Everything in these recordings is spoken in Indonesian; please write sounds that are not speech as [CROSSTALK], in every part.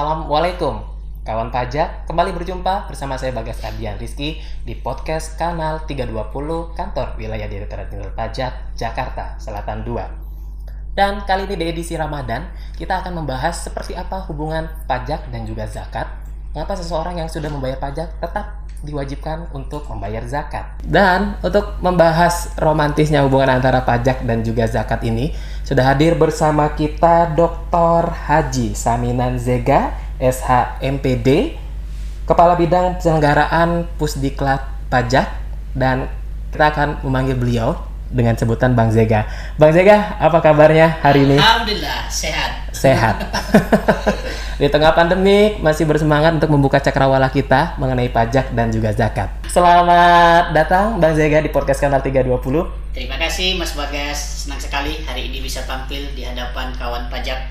Assalamualaikum. Kawan pajak Kembali berjumpa bersama saya Bagas Ardian Rizky Di podcast kanal 320 Kantor Wilayah Direktorat Jenderal Pajak Jakarta Selatan 2 Dan kali ini di edisi Ramadan Kita akan membahas seperti apa hubungan pajak dan juga zakat. Mengapa seseorang yang sudah membayar pajak tetap diwajibkan untuk membayar zakat. Dan untuk membahas romantisnya hubungan antara pajak dan juga zakat ini, sudah hadir bersama kita Dr. Haji Saminan Zega, SHMPD, Kepala Bidang Penyelenggaraan Pusdiklat Pajak, dan kita akan memanggil beliau dengan sebutan Bang Zega. Bang Zega, apa kabarnya hari ini? Alhamdulillah sehat. Sehat. [LAUGHS] Di tengah pandemi masih bersemangat untuk membuka cakrawala kita mengenai pajak dan juga zakat. Selamat datang Bang Zega di podcast Kanal 320. Terima kasih Mas Bagas. Senang sekali hari ini bisa tampil di hadapan kawan pajak.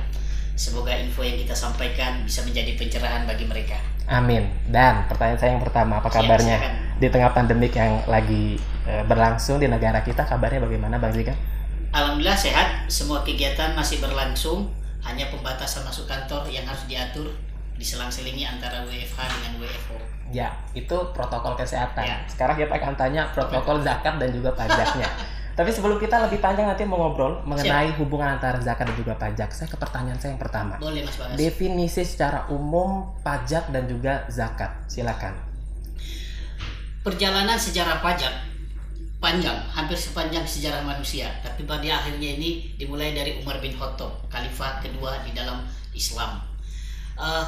Semoga info yang kita sampaikan bisa menjadi pencerahan bagi mereka. Amin. Dan pertanyaan saya yang pertama, apa Siap, kabarnya silakan. di tengah pandemik yang lagi eh, berlangsung di negara kita? Kabarnya bagaimana Bang Zega? Alhamdulillah sehat. Semua kegiatan masih berlangsung. Hanya pembatasan masuk kantor yang harus diatur diselang-selingi antara WFH dengan WFO. Ya, itu protokol kesehatan. Ya. Sekarang kita akan tanya protokol zakat dan juga pajaknya. [LAUGHS] Tapi sebelum kita lebih panjang nanti mau ngobrol mengenai hubungan antara zakat dan juga pajak, saya ke pertanyaan saya yang pertama. Boleh Mas Bagas. Definisi secara umum pajak dan juga zakat. Silakan. Perjalanan sejarah pajak panjang, hampir sepanjang sejarah manusia. Tapi pada akhirnya ini dimulai dari Umar bin Khattab, khalifah kedua di dalam Islam. Eh,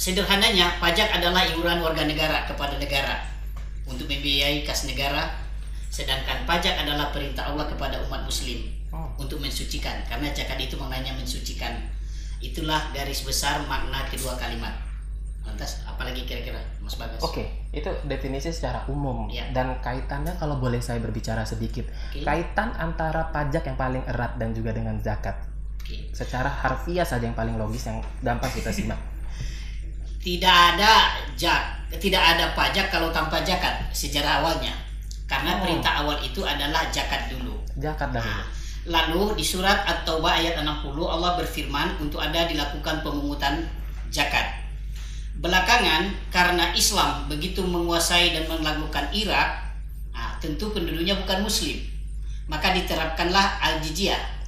sederhananya, pajak adalah iuran warga negara kepada negara untuk membiayai kas negara, sedangkan pajak adalah perintah Allah kepada umat Muslim Oh. untuk mensucikan, karena zakat itu maknanya mensucikan. Itulah garis besar makna kedua kalimat. Lantas, apalagi kira-kira, Mas Bagas? Oke, itu definisi secara umum Ya. dan kaitannya kalau boleh saya berbicara sedikit, Oke. kaitan antara pajak yang paling erat dan juga dengan zakat. Oke. Secara harfiah saja yang paling logis yang gampang kita [LAUGHS] simak. tidak ada jak tidak ada pajak kalau tanpa zakat sejarah awalnya karena Oh. perintah awal itu adalah zakat dulu Zakat dahulu. Nah, lalu di surat At-Taubah ayat 60 Allah berfirman untuk ada dilakukan pemungutan zakat belakangan karena Islam begitu menguasai dan melakukan Irak nah, tentu penduduknya bukan muslim maka diterapkanlah al-jizyah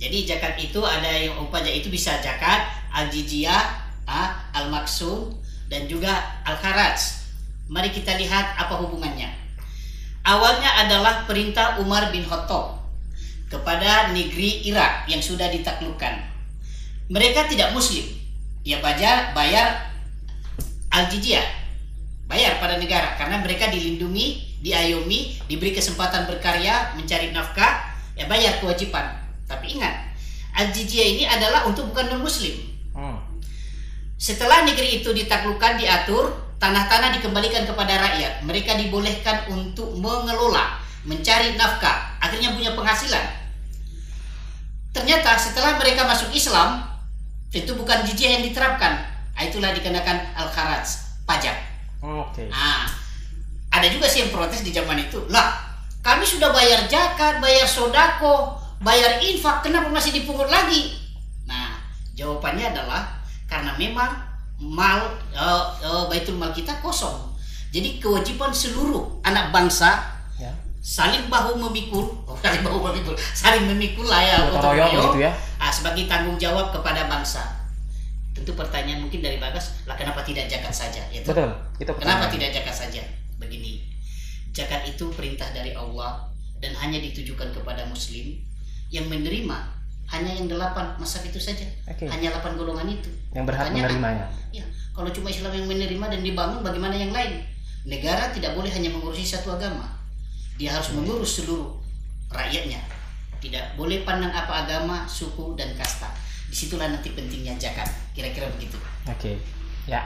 jadi zakat itu ada yang pajak itu bisa zakat, al-jizyah, ah, al-maksum dan juga al-kharaj. Mari kita lihat apa hubungannya. Awalnya adalah perintah Umar bin Khattab kepada negeri Irak yang sudah ditaklukkan. Mereka tidak muslim. Ya bayar bayar al-jizyah. Bayar pada negara karena mereka dilindungi, diayomi, diberi kesempatan berkarya, mencari nafkah, ya bayar kewajiban. Tapi ingat, al-jizyah ini adalah untuk bukan non muslim. Hmm. Setelah negeri itu ditaklukkan diatur, tanah-tanah dikembalikan kepada rakyat. Mereka dibolehkan untuk mengelola, mencari nafkah, akhirnya punya penghasilan. Ternyata setelah mereka masuk Islam, itu bukan jizyah yang diterapkan. Ah, Itulah dikenakan al-kharaj, pajak. Oke. Nah, ada juga sih yang protes di zaman itu. Lah, kami sudah bayar zakat, bayar sodako, bayar infak, kenapa masih dipungut lagi? Nah, jawabannya adalah karena memang mal eh, eh, baitul mal kita kosong. Jadi kewajiban seluruh anak bangsa Ya. saling bahu memikul, oh, saling bahu memikul, saling memikul lah ya, royong, gitu ya. ah, sebagai tanggung jawab kepada bangsa. Tentu pertanyaan mungkin dari Bagas, lah kenapa tidak zakat saja? Toh? Betul. Itu Kenapa pertanyaan. tidak zakat saja? Begini, zakat itu perintah dari Allah dan hanya ditujukan kepada Muslim yang menerima hanya yang delapan masak itu saja, Oke. hanya delapan golongan itu. Yang berhak Makanya, menerimanya. Ya, kalau cuma Islam yang menerima dan dibangun, bagaimana yang lain? Negara tidak boleh hanya mengurusi satu agama, dia harus mengurus seluruh rakyatnya. Tidak boleh pandang apa agama, suku dan kasta. Di situlah nanti pentingnya zakat. Kira-kira begitu. Oke. Ya.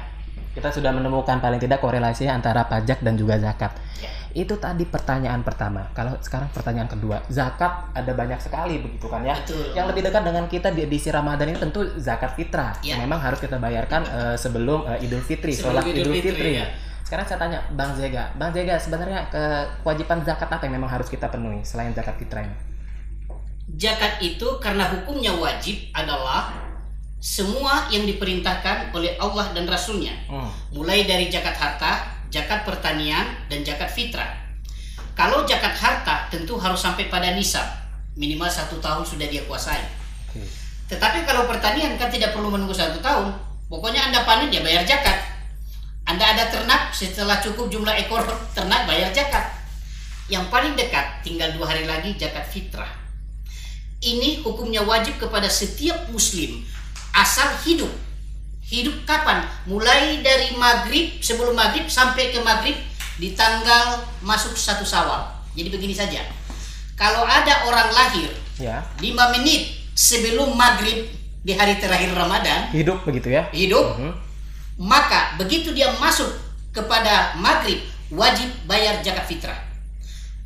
Kita sudah menemukan paling tidak korelasi antara pajak dan juga zakat. Ya. Itu tadi pertanyaan pertama. Kalau sekarang pertanyaan kedua, zakat ada banyak sekali begitu kan ya? Betul. Yang lebih dekat dengan kita di edisi Ramadan ini tentu zakat fitrah. Ya. Yang memang harus kita bayarkan eh, sebelum eh, Idul Fitri, Sebelum sholat Idul Idul, Fitri, Fitri. ya. Sekarang saya tanya Bang Zega, Bang Zega sebenarnya ke kewajiban zakat apa yang memang harus kita penuhi selain zakat fitrah ini? Zakat itu karena hukumnya wajib adalah semua yang diperintahkan oleh Allah dan Rasulnya Hmm. mulai dari zakat harta, zakat pertanian, dan zakat fitrah. Kalau zakat harta tentu harus sampai pada nisab, minimal satu tahun sudah dia kuasai. Tetapi kalau pertanian kan tidak perlu menunggu satu tahun, pokoknya anda panen ya bayar zakat. Anda ada ternak, setelah cukup jumlah ekor [LAUGHS] ternak bayar zakat. Yang paling dekat tinggal dua hari lagi zakat fitrah. Ini hukumnya wajib kepada setiap muslim asal hidup. Hidup kapan? Mulai dari maghrib sebelum maghrib sampai ke maghrib di tanggal masuk satu sawal. Jadi begini saja. Kalau ada orang lahir Ya. 5 menit sebelum maghrib di hari terakhir Ramadan Hidup begitu ya. hidup Mhm. maka begitu dia masuk kepada maghrib wajib bayar zakat fitrah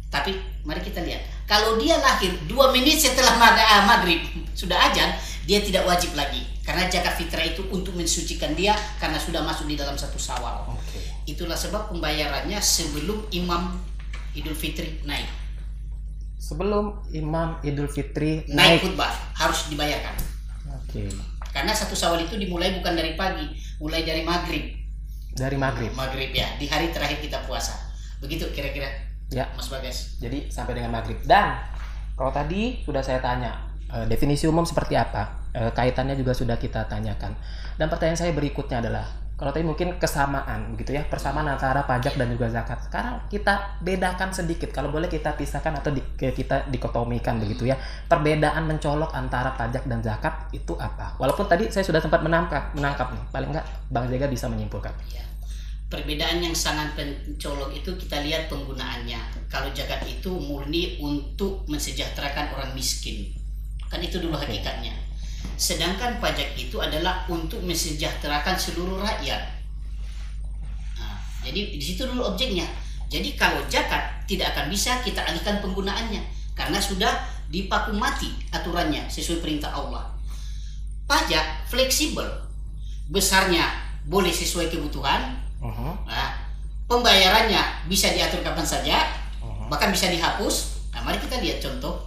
tapi mari kita lihat kalau dia lahir 2 menit setelah ah, maghrib sudah ajan dia tidak wajib lagi karena zakat fitrah itu untuk mensucikan dia karena sudah masuk di dalam satu sawal Oke. itulah sebab pembayarannya sebelum imam Idul Fitri naik Sebelum Imam Idul Fitri naik naik. khutbah harus dibayarkan Oke. Karena satu sawal itu dimulai bukan dari pagi, mulai dari maghrib. Dari maghrib. Maghrib ya, di hari terakhir kita puasa. Begitu kira-kira, Ya. Mas Bagas. Jadi sampai dengan maghrib. Dan kalau tadi sudah saya tanya eh, definisi umum seperti apa, Eh, kaitannya juga sudah kita tanyakan. Dan pertanyaan saya berikutnya adalah kalau tadi mungkin kesamaan begitu ya, persamaan antara pajak dan juga zakat. Sekarang kita bedakan sedikit. Kalau boleh kita pisahkan atau di- kita dikotomikan begitu ya. Perbedaan mencolok antara pajak dan zakat itu apa? Walaupun tadi saya sudah sempat menangkap, menangkap nih. Paling enggak Bang Jaga bisa menyimpulkan. Ya. Perbedaan yang sangat pencolok itu kita lihat penggunaannya. Kalau zakat itu murni untuk mensejahterakan orang miskin. Kan itu dulu hakikatnya. Sedangkan pajak itu adalah untuk mensejahterakan seluruh rakyat. Nah, jadi di situ dulu objeknya. Jadi kalau zakat tidak akan bisa kita alihkan penggunaannya karena sudah dipaku mati aturannya sesuai perintah Allah. Pajak fleksibel, besarnya boleh sesuai kebutuhan, Mhm, Nah, pembayarannya bisa diatur kapan saja, mhm. bahkan bisa dihapus. Nah, mari kita lihat contoh.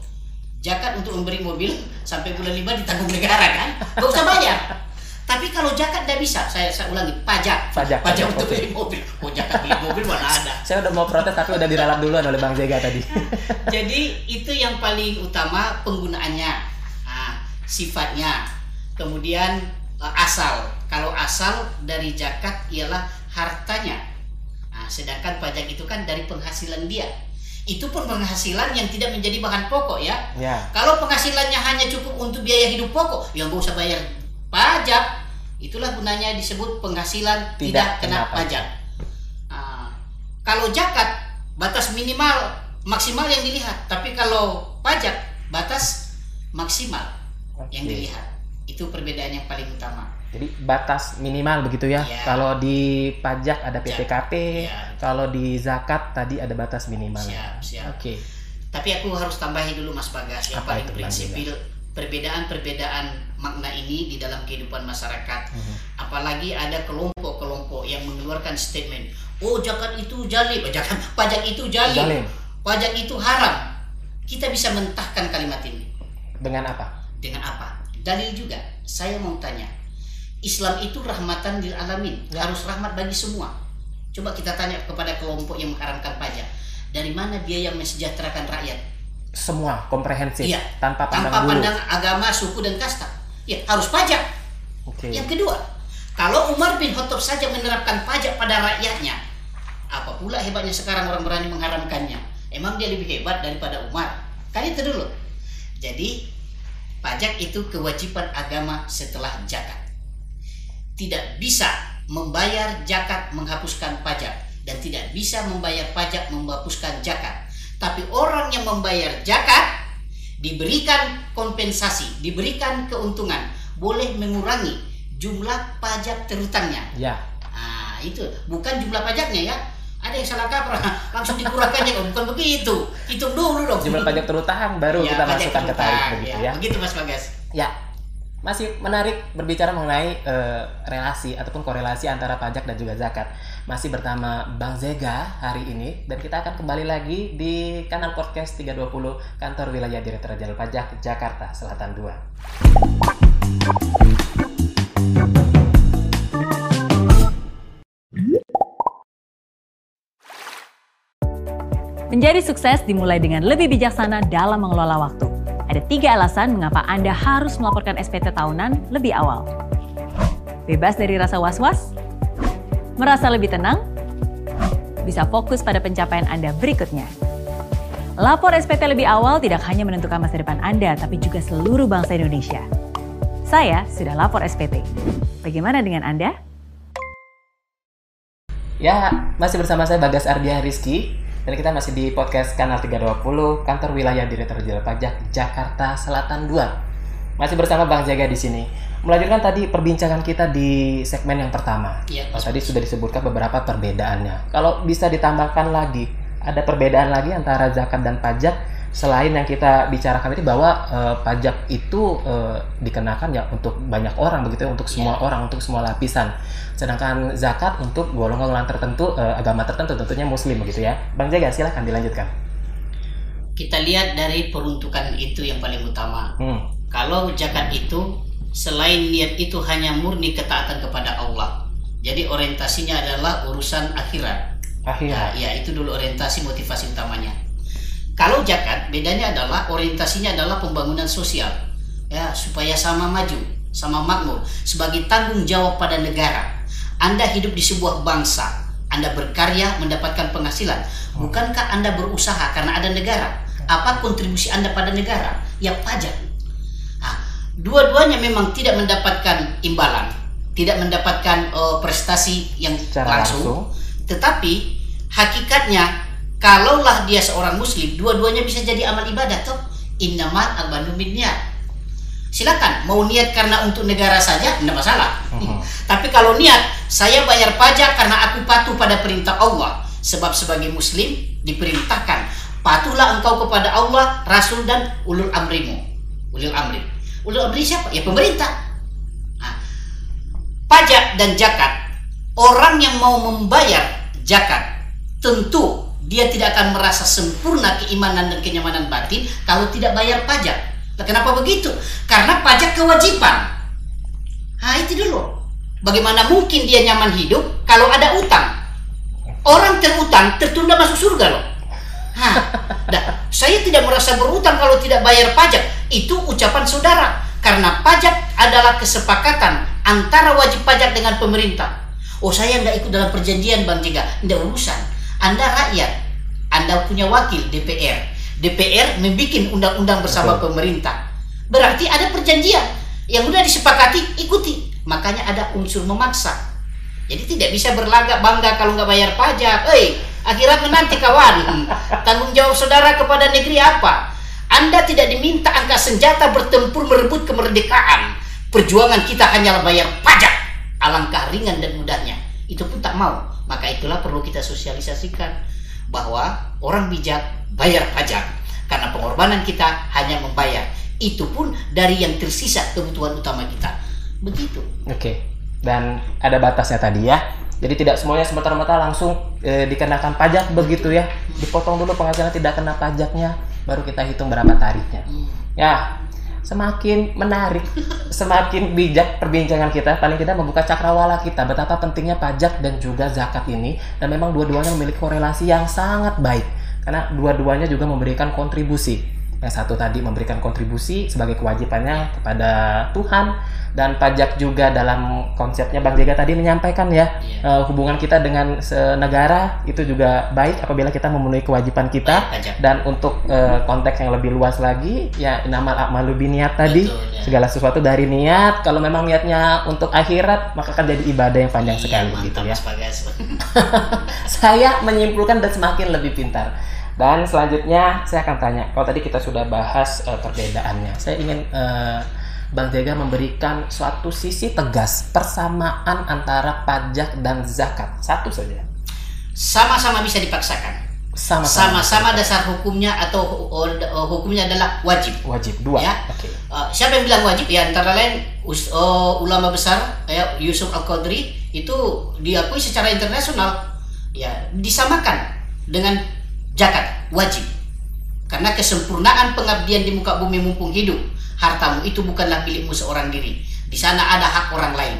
Zakat untuk memberi mobil sampai bulan 5 ditanggung negara kan? Gak usah bayar. Tapi kalau zakat tidak bisa, saya, saya ulangi, pajak. Pajak, Pajak pajak, untuk beli mobil. Oh, zakat beli mobil mana ada. Saya udah mau protes tapi udah diralat duluan oleh Bang Jaga tadi. Jadi itu yang paling utama penggunaannya, Nah, sifatnya, kemudian asal. Kalau asal dari zakat ialah hartanya. Nah, sedangkan pajak itu kan dari penghasilan dia. Itu pun penghasilan yang tidak menjadi bahan pokok ya. Ya. Kalau penghasilannya hanya cukup untuk biaya hidup pokok, ya nggak usah bayar pajak. Itulah gunanya disebut penghasilan Tidak tidak, kena kena pajak. Ah, kalau zakat batas minimal maksimal yang dilihat, tapi kalau pajak batas maksimal yang dilihat. Itu perbedaan yang paling utama. Jadi batas minimal begitu ya. Ya. Kalau di pajak ada PPKP, Ya. kalau di zakat tadi ada batas minimal. Siap, siap. Oke. Tapi aku harus tambahi dulu Mas Bagas yang Apa paling prinsipil perbedaan-perbedaan makna ini di dalam kehidupan masyarakat. Mhm. Apalagi ada kelompok-kelompok yang mengeluarkan statement, oh zakat itu jalim, Eh, zakat pajak itu jalim, Zalim. pajak itu haram. Kita bisa mentahkan kalimat ini Dengan apa? dengan apa? Dalil juga. Saya mau tanya, Islam itu rahmatan lil alamin, Ya. harus rahmat bagi semua. Coba kita tanya kepada kelompok yang mengharamkan pajak, dari mana dia yang mensejahterakan rakyat? Semua komprehensif Iya. tanpa pandang Tanpa bulu. pandang agama, suku dan kasta. Ya, harus pajak. Oke. Yang kedua, kalau Umar bin Khattab saja menerapkan pajak pada rakyatnya, apa pula hebatnya sekarang orang berani mengharamkannya? Emang dia lebih hebat daripada Umar? Kan itu dulu. Jadi, pajak itu kewajiban agama setelah zakat. Tidak bisa membayar zakat menghapuskan pajak dan tidak bisa membayar pajak menghapuskan zakat. Tapi orang yang membayar zakat diberikan kompensasi, diberikan keuntungan, boleh mengurangi jumlah pajak terutangnya. Ya. Nah, itu bukan jumlah pajaknya ya. Ada yang salah kaprah, [LAUGHS] langsung dikurangkannya Oh, bukan begitu. Hitung dulu dong. Jumlah pajak terutang baru Ya, kita masukkan ke tarif begitu ya. Begitu Mas Bagas. Ya. Masih menarik berbicara mengenai eh, relasi ataupun korelasi antara pajak dan juga zakat. Masih bersama Bang Zega hari ini dan kita akan kembali lagi di kanal podcast 320 Kantor Wilayah Direktorat Jenderal Pajak Jakarta Selatan 2. Menjadi sukses dimulai dengan lebih bijaksana dalam mengelola waktu. Ada tiga alasan mengapa Anda harus melaporkan SPT tahunan lebih awal. Bebas dari rasa was-was, merasa lebih tenang, bisa fokus pada pencapaian Anda berikutnya. Lapor SPT lebih awal tidak hanya menentukan masa depan Anda, tapi juga seluruh bangsa Indonesia. Saya sudah lapor SPT. Bagaimana dengan Anda? Ya, masih bersama saya Bagas Ardia Rizky dan kita masih di podcast Kanal 320 Kantor Wilayah Direktur Jenderal Pajak Jakarta Selatan 2. Masih bersama Bang Jaga di sini. Melanjutkan tadi perbincangan kita di segmen yang pertama. Iya, tadi sudah disebutkan beberapa perbedaannya. Kalau bisa ditambahkan lagi, ada perbedaan lagi antara zakat dan pajak selain yang kita bicarakan tadi bahwa eh, pajak itu eh, dikenakan ya untuk banyak orang begitu ya, untuk semua orang, untuk semua lapisan. Sedangkan zakat untuk golongan-golongan tertentu, eh, agama tertentu tentunya muslim begitu ya. Bang Jaga silahkan dilanjutkan. Kita lihat dari peruntukan itu yang paling utama. Hmm. Kalau zakat itu selain niat itu hanya murni ketaatan kepada Allah. Jadi orientasinya adalah urusan akhirat. Akhirnya. Ya, ya itu dulu orientasi motivasi utamanya. Kalau zakat bedanya adalah orientasinya adalah pembangunan sosial. Ya, supaya sama maju, sama makmur sebagai tanggung jawab pada negara. Anda hidup di sebuah bangsa, Anda berkarya mendapatkan penghasilan. Bukankah Anda berusaha karena ada negara? Apa kontribusi Anda pada negara? Ya pajak. Nah, dua-duanya memang tidak mendapatkan imbalan, tidak mendapatkan eh, prestasi yang Secara langsung, langsung. tetapi hakikatnya kalaulah dia seorang muslim, dua-duanya bisa jadi amal ibadah toh. Innamal a'malu binniyat. Silakan mau niat karena untuk negara saja tidak masalah. Mhm. [LAUGHS] Tapi kalau niat saya bayar pajak karena aku patuh pada perintah Allah. Sebab sebagai muslim diperintahkan patuhlah engkau kepada Allah, Rasul dan ulul amrimu. Ulul amri. Ulul amri siapa? Ya pemerintah. Nah, pajak dan zakat. Orang yang mau membayar zakat tentu dia tidak akan merasa sempurna keimanan dan kenyamanan batin kalau tidak bayar pajak. Nah, kenapa begitu? Karena pajak kewajiban. Nah, itu dulu. Bagaimana mungkin dia nyaman hidup kalau ada utang? Orang terutang tertunda masuk surga loh. Hah, dah, saya tidak merasa berutang kalau tidak bayar pajak. Itu ucapan saudara. Karena pajak adalah kesepakatan antara wajib pajak dengan pemerintah. Oh saya nggak ikut dalam perjanjian Bang Jega. Tidak urusan. Anda rakyat. Anda punya wakil DPR. DPR membuat undang-undang bersama Betul. pemerintah. Berarti ada perjanjian yang udah disepakati ikuti. Makanya ada unsur memaksa. Jadi tidak bisa berlagak bangga kalau nggak bayar pajak. Eh, akhirat menanti kawan. [LAUGHS] Tanggung jawab saudara kepada negeri apa? Anda tidak diminta angkat senjata bertempur merebut kemerdekaan. Perjuangan kita hanyalah bayar pajak. Alangkah ringan dan mudahnya. Itu pun tak mau. Maka itulah perlu kita sosialisasikan bahwa orang bijak bayar pajak. Karena pengorbanan kita hanya membayar. Itu pun dari yang tersisa kebutuhan utama kita. Begitu. Oke. Dan ada batasnya tadi ya. Jadi tidak semuanya semata-mata langsung eh, dikenakan pajak begitu ya. Dipotong dulu penghasilan tidak kena pajaknya, baru kita hitung berapa tarifnya. Ya, semakin menarik, semakin bijak perbincangan kita. Paling tidak membuka cakrawala kita betapa pentingnya pajak dan juga zakat ini. Dan memang dua-duanya memiliki korelasi yang sangat baik karena dua-duanya juga memberikan kontribusi. Yang satu tadi memberikan kontribusi sebagai kewajibannya kepada Tuhan dan pajak juga dalam konsepnya Bang Jega tadi menyampaikan ya Iya. eh, hubungan kita dengan negara itu juga baik apabila kita memenuhi kewajiban kita pajak. dan untuk eh, konteks yang lebih luas lagi ya inamal a'malu biniat tadi Betul, ya. segala sesuatu dari niat kalau memang niatnya untuk akhirat maka akan jadi ibadah yang panjang Iya, sekali mantap, gitu ya [LAUGHS] saya menyimpulkan dan semakin lebih pintar. Dan selanjutnya saya akan tanya, kalau tadi kita sudah bahas eh, perbedaannya, saya ingin eh, Bang Jaga memberikan suatu sisi tegas persamaan antara pajak dan zakat. Satu saja. Sama-sama bisa dipaksakan. Sama-sama. Sama-sama dasar hukumnya atau uh, hukumnya adalah wajib. Wajib dua. Ya. Oke. Uh, siapa yang bilang wajib? Ya antara lain us- uh, ulama besar ya Yusuf Al Qadri itu diakui secara internasional ya disamakan dengan zakat wajib. Karena kesempurnaan pengabdian di muka bumi mumpung hidup, hartamu itu bukanlah milikmu seorang diri. Di sana ada hak orang lain.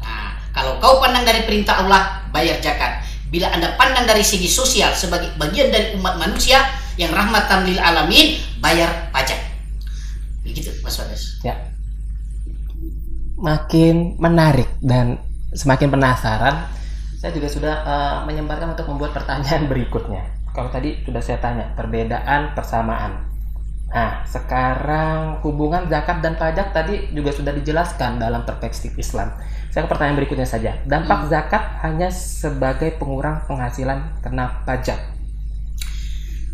Nah, kalau kau pandang dari perintah Allah, bayar zakat. Bila Anda pandang dari segi sosial sebagai bagian dari umat manusia yang rahmatan lil alamin, bayar pajak. Begitu, Mas Wadas. Ya. Makin menarik dan semakin penasaran, saya juga sudah uh, menyebarkan untuk membuat pertanyaan [LAUGHS] berikutnya. Kalau tadi sudah saya tanya, perbedaan persamaan. Nah, sekarang hubungan zakat dan pajak tadi juga sudah dijelaskan dalam perspektif Islam. Saya ke pertanyaan berikutnya saja. Dampak hmm. zakat hanya sebagai pengurang penghasilan kena pajak.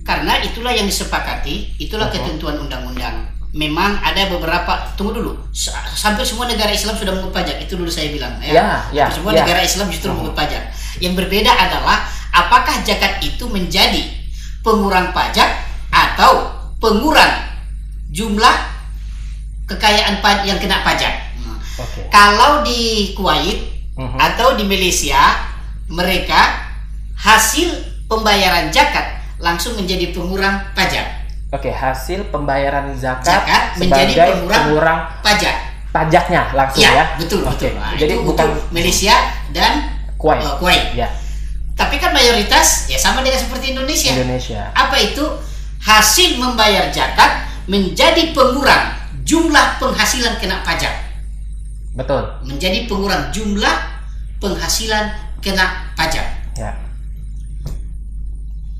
Karena itulah yang disepakati, itulah ketentuan undang-undang memang ada beberapa tunggu dulu sampai semua negara Islam sudah mengut pajak itu dulu saya bilang ya, ya, ya semua ya. negara Islam justru mengut pajak yang berbeda adalah apakah zakat itu menjadi pengurang pajak atau pengurang jumlah kekayaan yang kena pajak okay. kalau di Kuwait uh mhm. -huh. atau di Malaysia mereka hasil pembayaran zakat langsung menjadi pengurang pajak Oke, hasil pembayaran zakat, zakat menjadi pengurang, pengurang pajak. Pajaknya langsung ya. ya? betul, Oke. betul. Nah, Jadi bukan Malaysia dan Kuwait. Uh, Kuwait. Ya. Tapi kan mayoritas ya sama dengan seperti Indonesia. Indonesia. Apa itu? Hasil membayar zakat menjadi pengurang jumlah penghasilan kena pajak. Betul. Menjadi pengurang jumlah penghasilan kena pajak. Ya.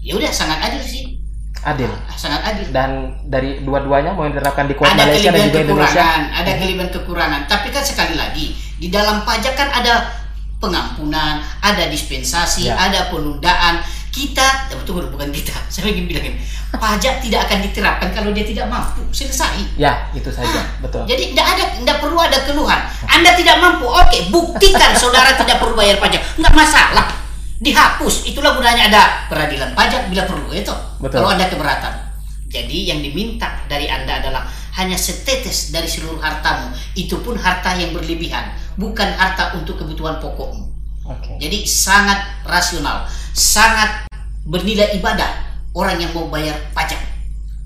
Ya udah sangat adil sih adil sangat adil dan dari dua-duanya mau diterapkan di Kuwait Malaysia dan juga Indonesia ada kelebihan kekurangan tapi kan sekali lagi di dalam pajak kan ada pengampunan ada dispensasi ya. ada penundaan kita ya betul bukan kita [LAUGHS] saya ingin bilangin pajak tidak akan diterapkan kalau dia tidak mampu selesai ya itu saja ah, betul jadi tidak ada tidak perlu ada keluhan anda tidak mampu oke buktikan saudara [LAUGHS] tidak perlu bayar pajak nggak masalah dihapus. Itulah gunanya ada peradilan pajak bila perlu itu. Betul. Kalau ada keberatan. Jadi yang diminta dari Anda adalah hanya setetes dari seluruh hartamu. Itu pun harta yang berlebihan, bukan harta untuk kebutuhan pokokmu. Okay. Jadi sangat rasional, sangat bernilai ibadah orang yang mau bayar pajak.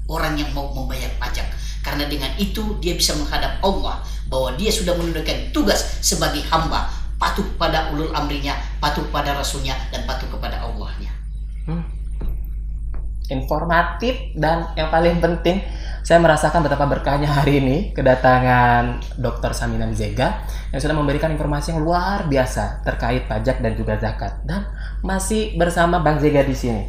Orang yang mau membayar pajak. Karena dengan itu dia bisa menghadap Allah bahwa dia sudah menunaikan tugas sebagai hamba patuh pada ulul amrinya, patuh pada rasulnya, dan patuh kepada Allahnya. Informatif dan yang paling penting, saya merasakan betapa berkahnya hari ini kedatangan Dr. Saminan Zega yang sudah memberikan informasi yang luar biasa terkait pajak dan juga zakat dan masih bersama Bang Zega di sini.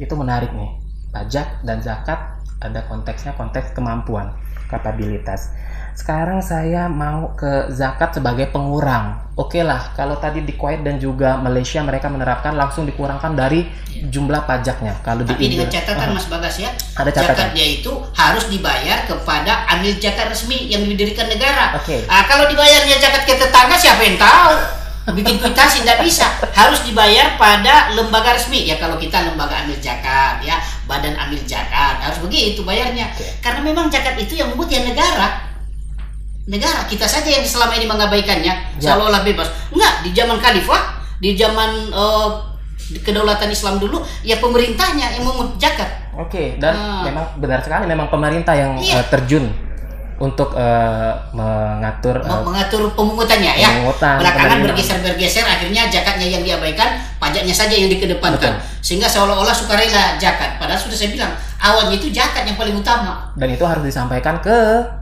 Itu menarik nih. Pajak dan zakat ada konteksnya konteks kemampuan, kapabilitas. Sekarang saya mau ke zakat sebagai pengurang. Oke okay lah, kalau tadi di Kuwait dan juga Malaysia mereka menerapkan langsung dikurangkan dari ya. jumlah pajaknya. Kalau Tapi di dengan catatan uh, Mas Bagas ya, ada catatan. zakatnya itu harus dibayar kepada amil zakat resmi yang didirikan negara. Oke. Okay. Nah, kalau dibayarnya zakat ke tetangga siapa yang tahu? bikin kuitasi tidak bisa harus dibayar pada lembaga resmi ya kalau kita lembaga amil zakat ya badan amil zakat harus begitu bayarnya okay. karena memang zakat itu yang membuat ya negara negara kita saja yang selama ini mengabaikannya ya. seolah-olah bebas enggak di zaman khalifah di zaman uh, kedaulatan Islam dulu ya pemerintahnya yang memungut zakat oke okay, dan hmm. memang benar sekali memang pemerintah yang iya. uh, terjun untuk uh, mengatur uh, mengatur pemungutannya ya. Pemungutan, Belakangan bergeser-bergeser akhirnya zakatnya yang diabaikan, pajaknya saja yang dikedepankan. Betul. Sehingga seolah-olah sukarela zakat. Padahal sudah saya bilang, awalnya itu zakat yang paling utama. Dan itu harus disampaikan ke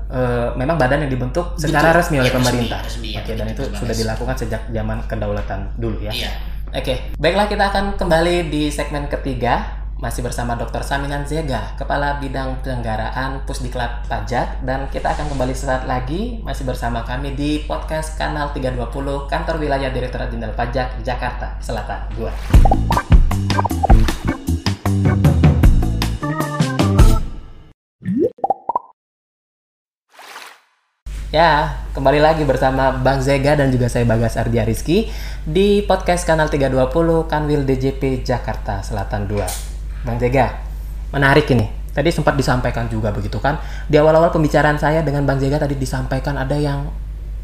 uh, memang badan yang dibentuk secara resmi oleh ya, pemerintah. Resmi, resmi, Oke, ya, dan itu sudah dilakukan sejak zaman kedaulatan dulu ya. Iya. Oke, baiklah kita akan kembali di segmen ketiga masih bersama Dr. Saminan Zega, Kepala Bidang Penyelenggaraan Pusdiklat Pajak dan kita akan kembali sesaat lagi masih bersama kami di podcast Kanal 320 Kantor Wilayah Direktorat Jenderal Pajak Jakarta Selatan 2. Ya, kembali lagi bersama Bang Zega dan juga saya Bagas Ardia Rizky di podcast Kanal 320 Kanwil DJP Jakarta Selatan 2. Bang Jega, menarik ini. Tadi sempat disampaikan juga begitu kan. Di awal-awal pembicaraan saya dengan Bang Jega tadi disampaikan ada yang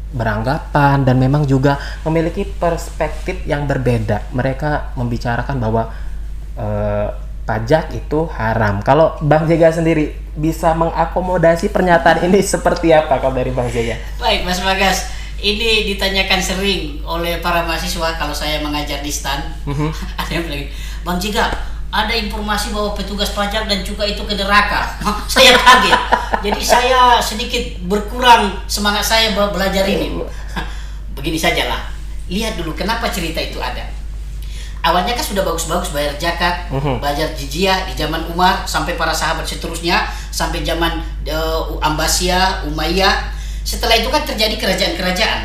beranggapan dan memang juga memiliki perspektif yang berbeda. Mereka membicarakan bahwa eh, pajak itu haram. Kalau Bang Jega sendiri bisa mengakomodasi pernyataan ini seperti apa kalau dari Bang Jega? Baik, Mas Bagas. ini ditanyakan sering oleh para mahasiswa kalau saya mengajar di stan. Mhm. [LAUGHS] ada yang bilang, Bang Jika, ada informasi bahwa petugas pajak dan cukai itu ke neraka. [LAUGHS] saya kaget. Jadi saya sedikit berkurang semangat saya be- belajar ini. [LAUGHS] Begini sajalah. Lihat dulu kenapa cerita itu ada. Awalnya kan sudah bagus-bagus bayar zakat, Mhm. bayar jizyah di zaman Umar sampai para sahabat seterusnya sampai zaman eh, Ambasia, Umayyah. Setelah itu kan terjadi kerajaan-kerajaan.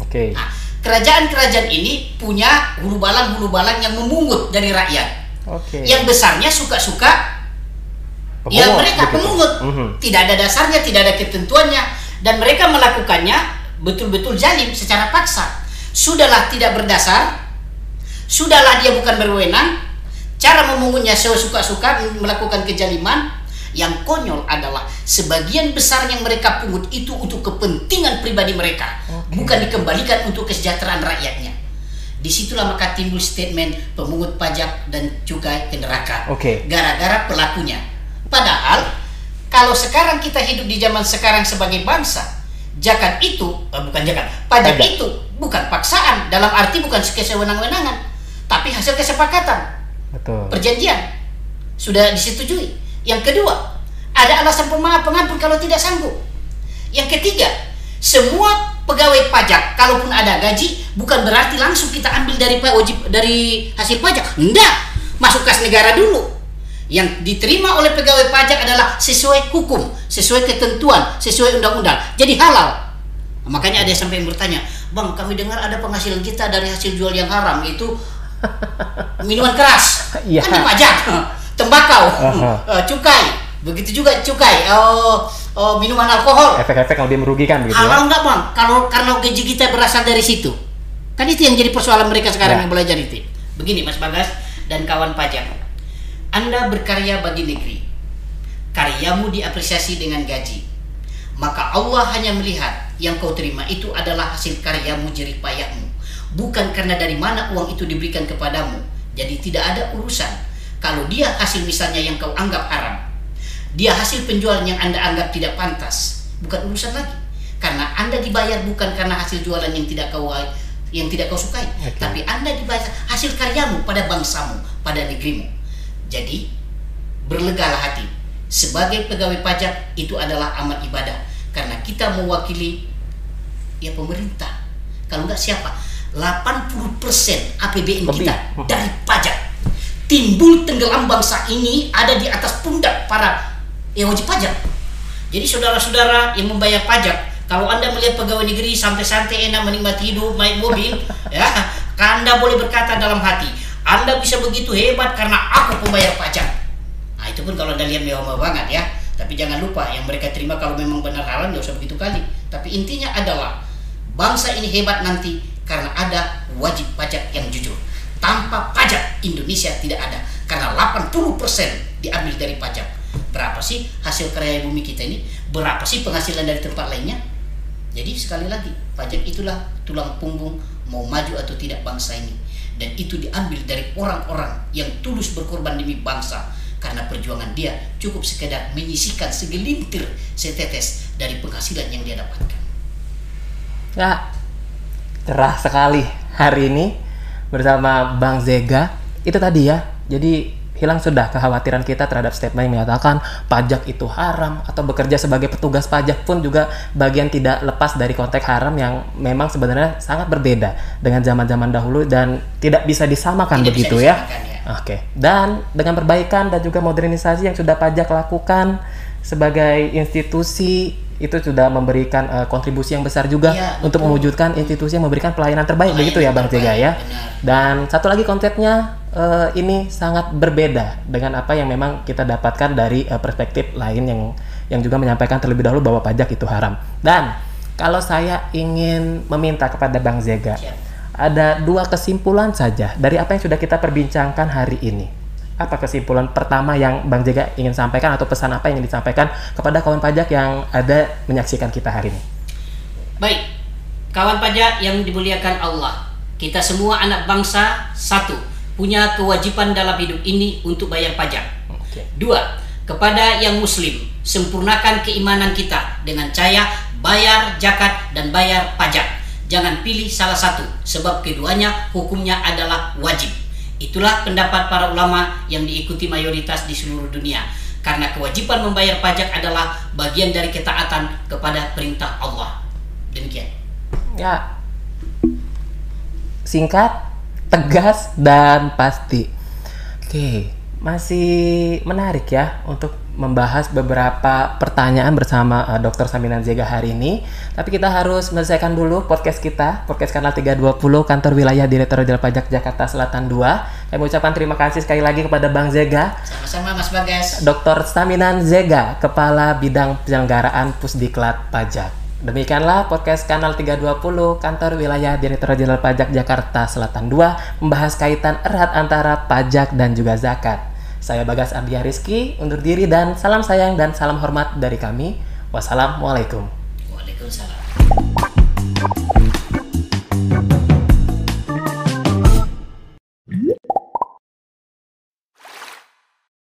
Oke. Nah, kerajaan-kerajaan ini punya hulu balang hulu balang yang memungut dari rakyat. Oke. Yang besarnya suka-suka ya mereka pemungut. Mhm. Tidak ada dasarnya, tidak ada ketentuannya dan mereka melakukannya betul-betul zalim secara paksa. Sudahlah tidak berdasar, sudahlah dia bukan berwenang, cara memungutnya sesuka-suka melakukan kejaliman. Yang konyol adalah sebagian besar yang mereka pungut itu untuk kepentingan pribadi mereka, Oke. bukan dikembalikan untuk kesejahteraan rakyatnya. Di situlah maka timbul statement pemungut pajak dan cukai ke neraka Oke. gara-gara pelakunya. Padahal kalau sekarang kita hidup di zaman sekarang sebagai bangsa, zakat itu eh, bukan zakat, pajak Pajak. itu bukan paksaan dalam arti bukan kesewenang-wenangan, tapi hasil kesepakatan, Betul. perjanjian sudah disetujui. Yang kedua, ada alasan pemaaf pengampun kalau tidak sanggup. Yang ketiga, semua pegawai pajak kalaupun ada gaji bukan berarti langsung kita ambil dari wajib dari hasil pajak. Enggak, masuk kas negara dulu. Yang diterima oleh pegawai pajak adalah sesuai hukum, sesuai ketentuan, sesuai undang-undang. Jadi halal. Makanya ada yang sampai yang bertanya, Bang, kami dengar ada penghasilan kita dari hasil jual yang haram itu [LAUGHS] minuman keras, Iya. kan dipajak, [LAUGHS] tembakau, eh, cukai, begitu juga cukai, oh, oh, minuman alkohol. Efek-efek yang lebih merugikan begitu ya. Halal nggak bang? Kalau karena gaji kita berasal dari situ, kan itu yang jadi persoalan mereka sekarang Ya. yang belajar itu. Begini Mas Bagas dan kawan pajak, Anda berkarya bagi negeri, karyamu diapresiasi dengan gaji, maka Allah hanya melihat yang kau terima itu adalah hasil karyamu jerih payahmu, bukan karena dari mana uang itu diberikan kepadamu. Jadi tidak ada urusan kalau dia hasil misalnya yang kau anggap haram, dia hasil penjualan yang Anda anggap tidak pantas, bukan urusan lagi. Karena Anda dibayar bukan karena hasil jualan yang tidak kau yang tidak kau sukai, Oke. tapi Anda dibayar hasil karyamu pada bangsamu, pada negerimu. Jadi berlegalah hati. Sebagai pegawai pajak itu adalah amat ibadah karena kita mewakili ya pemerintah. Kalau enggak siapa? 80% APBN Lebih. kita dari pajak. Timbul tenggelam bangsa ini ada di atas pundak para yang wajib pajak. Jadi saudara-saudara yang membayar pajak, kalau Anda melihat pegawai negeri santai-santai enak menikmati hidup, naik mobil, [LAUGHS] ya, Anda boleh berkata dalam hati, Anda bisa begitu hebat karena aku pembayar pajak. Nah, itu pun kalau Anda lihat mewah-mewah banget ya. Tapi jangan lupa yang mereka terima kalau memang benar halal nggak usah begitu kali. Tapi intinya adalah bangsa ini hebat nanti karena ada wajib pajak yang jujur. Tanpa pajak Indonesia tidak ada karena 80% diambil dari pajak. Berapa sih hasil karya bumi kita ini? Berapa sih penghasilan dari tempat lainnya? Jadi sekali lagi, pajak itulah tulang punggung mau maju atau tidak bangsa ini. Dan itu diambil dari orang-orang yang tulus berkorban demi bangsa. Karena perjuangan dia cukup sekedar menyisikan segelintir setetes dari penghasilan yang dia dapatkan. Ya, cerah sekali hari ini bersama Bang Zega. Itu tadi ya. Jadi hilang sudah kekhawatiran kita terhadap statement yang menyatakan pajak itu haram atau bekerja sebagai petugas pajak pun juga bagian tidak lepas dari konteks haram yang memang sebenarnya sangat berbeda dengan zaman-zaman dahulu dan tidak bisa disamakan Tidak bisa begitu ya. disamakan, ya. Oke. Dan dengan perbaikan dan juga modernisasi yang sudah pajak lakukan sebagai institusi itu sudah memberikan eh, kontribusi yang besar juga Iya, untuk betul. mewujudkan institusi yang memberikan pelayanan terbaik Pelayanan begitu ya Bang Jega ya. benar. Dan satu lagi konsepnya eh, ini sangat berbeda dengan apa yang memang kita dapatkan dari eh, perspektif lain yang yang juga menyampaikan terlebih dahulu bahwa pajak itu haram. Dan kalau saya ingin meminta kepada Bang Zega Siap. ada dua kesimpulan saja dari apa yang sudah kita perbincangkan hari ini. Apa kesimpulan pertama yang Bang Jega ingin sampaikan atau pesan apa yang ingin disampaikan kepada kawan pajak yang ada menyaksikan kita hari ini? Baik, kawan pajak yang dimuliakan Allah, kita semua anak bangsa satu punya kewajiban dalam hidup ini untuk bayar pajak. Oke. Dua, kepada yang muslim, sempurnakan keimanan kita dengan cara bayar zakat dan bayar pajak. Jangan pilih salah satu, sebab keduanya hukumnya adalah wajib. Itulah pendapat para ulama yang diikuti mayoritas di seluruh dunia. Karena kewajiban membayar pajak adalah bagian dari ketaatan kepada perintah Allah. Demikian. Ya, singkat, tegas, dan pasti. Oke, masih menarik ya untuk membahas beberapa pertanyaan bersama uh, Dr. Saminan Zega hari ini. Tapi kita harus menyelesaikan dulu podcast kita, podcast kanal 320 Kantor Wilayah Direktur Jenderal Pajak Jakarta Selatan 2. Saya mengucapkan terima kasih sekali lagi kepada Bang Zega, Sama-sama Mas Bagas. Dr. Saminan Zega, Kepala Bidang Penyelenggaraan Pusdiklat Pajak. Demikianlah podcast Kanal 320 Kantor Wilayah Direktur Jenderal Pajak Jakarta Selatan 2 membahas kaitan erat antara pajak dan juga zakat. Saya Bagas Ardia Rizky, undur diri dan salam sayang dan salam hormat dari kami. Wassalamualaikum. Waalaikumsalam.